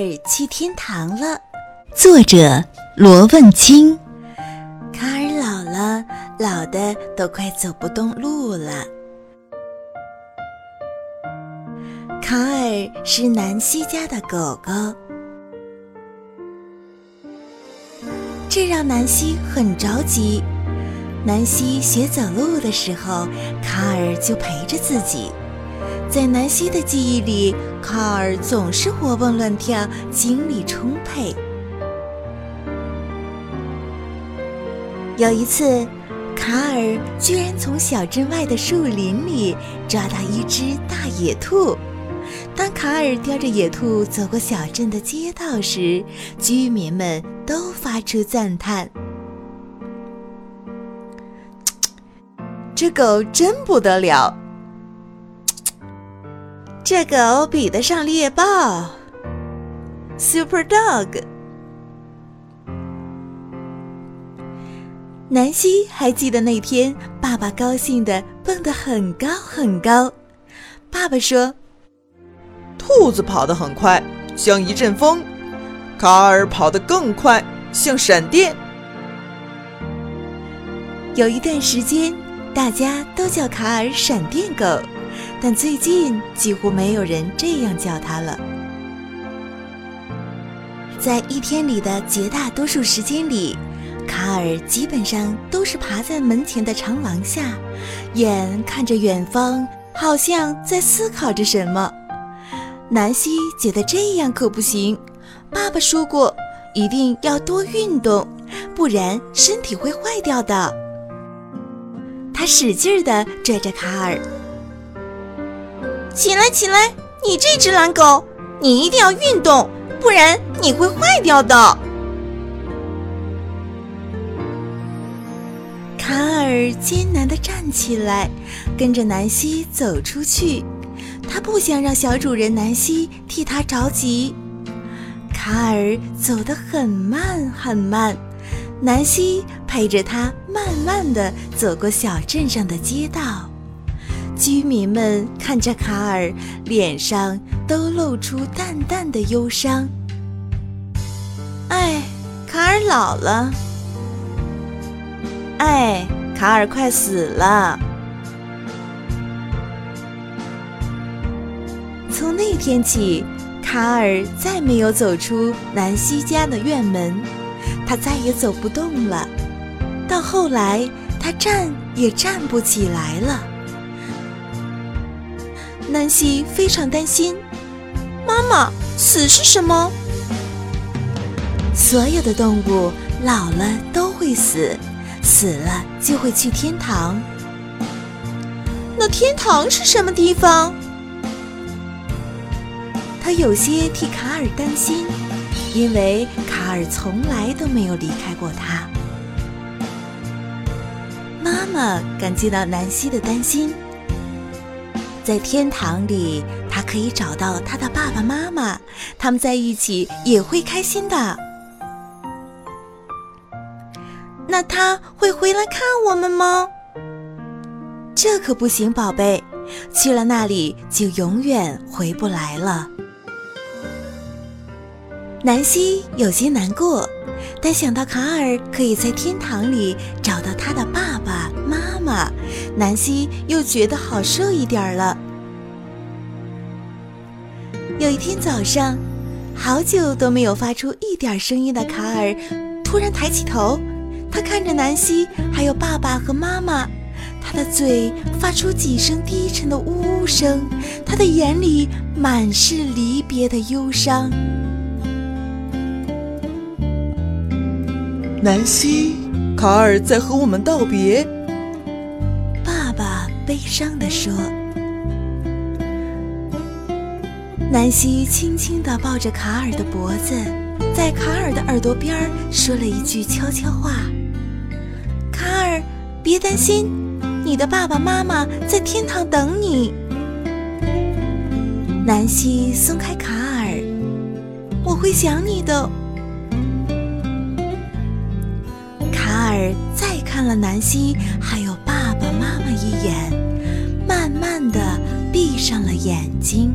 尔去天堂了。作者罗问清。卡尔老了，老的都快走不动路了。卡尔是南希家的狗狗，这让南希很着急。南希学走路的时候，卡尔就陪着自己。在南希的记忆里，卡尔总是活蹦乱跳，精力充沛。有一次，卡尔居然从小镇外的树林里抓到一只大野兔。当卡尔叼着野兔走过小镇的街道时，居民们都发出赞叹：“这狗真不得了！这狗比得上猎豹，Super Dog。”南希还记得那天，爸爸高兴地蹦得很高很高。爸爸说：“兔子跑得很快，像一阵风；卡尔跑得更快，像闪电。”有一段时间，大家都叫卡尔“闪电狗”，但最近几乎没有人这样叫它了。在一天里的绝大多数时间里，卡尔基本上都是爬在门前的长廊下，眼看着远方，好像在思考着什么。南希觉得这样可不行，爸爸说过，一定要多运动，不然身体会坏掉的。他使劲儿地拽着卡尔：“起来，起来！你这只懒狗，你一定要运动，不然你会坏掉的。”卡尔艰难地站起来，跟着南希走出去。他不想让小主人南希替他着急。卡尔走得很慢很慢，南希陪着他慢慢地走过小镇上的街道。居民们看着卡尔，脸上都露出淡淡的忧伤。哎，卡尔老了。哎，卡尔快死了。从那天起，卡尔再没有走出南希家的院门，他再也走不动了。到后来，他站也站不起来了。南希非常担心，妈妈，死是什么？所有的动物老了都会死。死了就会去天堂。那天堂是什么地方？他有些替卡尔担心，因为卡尔从来都没有离开过他。妈妈感觉到南希的担心，在天堂里，他可以找到他的爸爸妈妈，他们在一起也会开心的。那他会回来看我们吗？这可不行，宝贝，去了那里就永远回不来了。南希有些难过，但想到卡尔可以在天堂里找到他的爸爸，南希又觉得好受一点了。有一天早上，好久都没有发出一点声音的卡尔突然抬起头。他看着南希，还有爸爸和妈妈，他的嘴发出几声低沉的呜呜声，他的眼里满是离别的忧伤。南希，卡尔在和我们道别。悲伤地说。南希轻轻地抱着卡尔的脖子，在卡尔的耳朵边说了一句悄悄话。卡尔别担心，你的爸爸妈妈在天堂等你。南希松开卡尔，我会想你的。卡尔再看了南希还有妈妈一眼，慢慢的闭上了眼睛。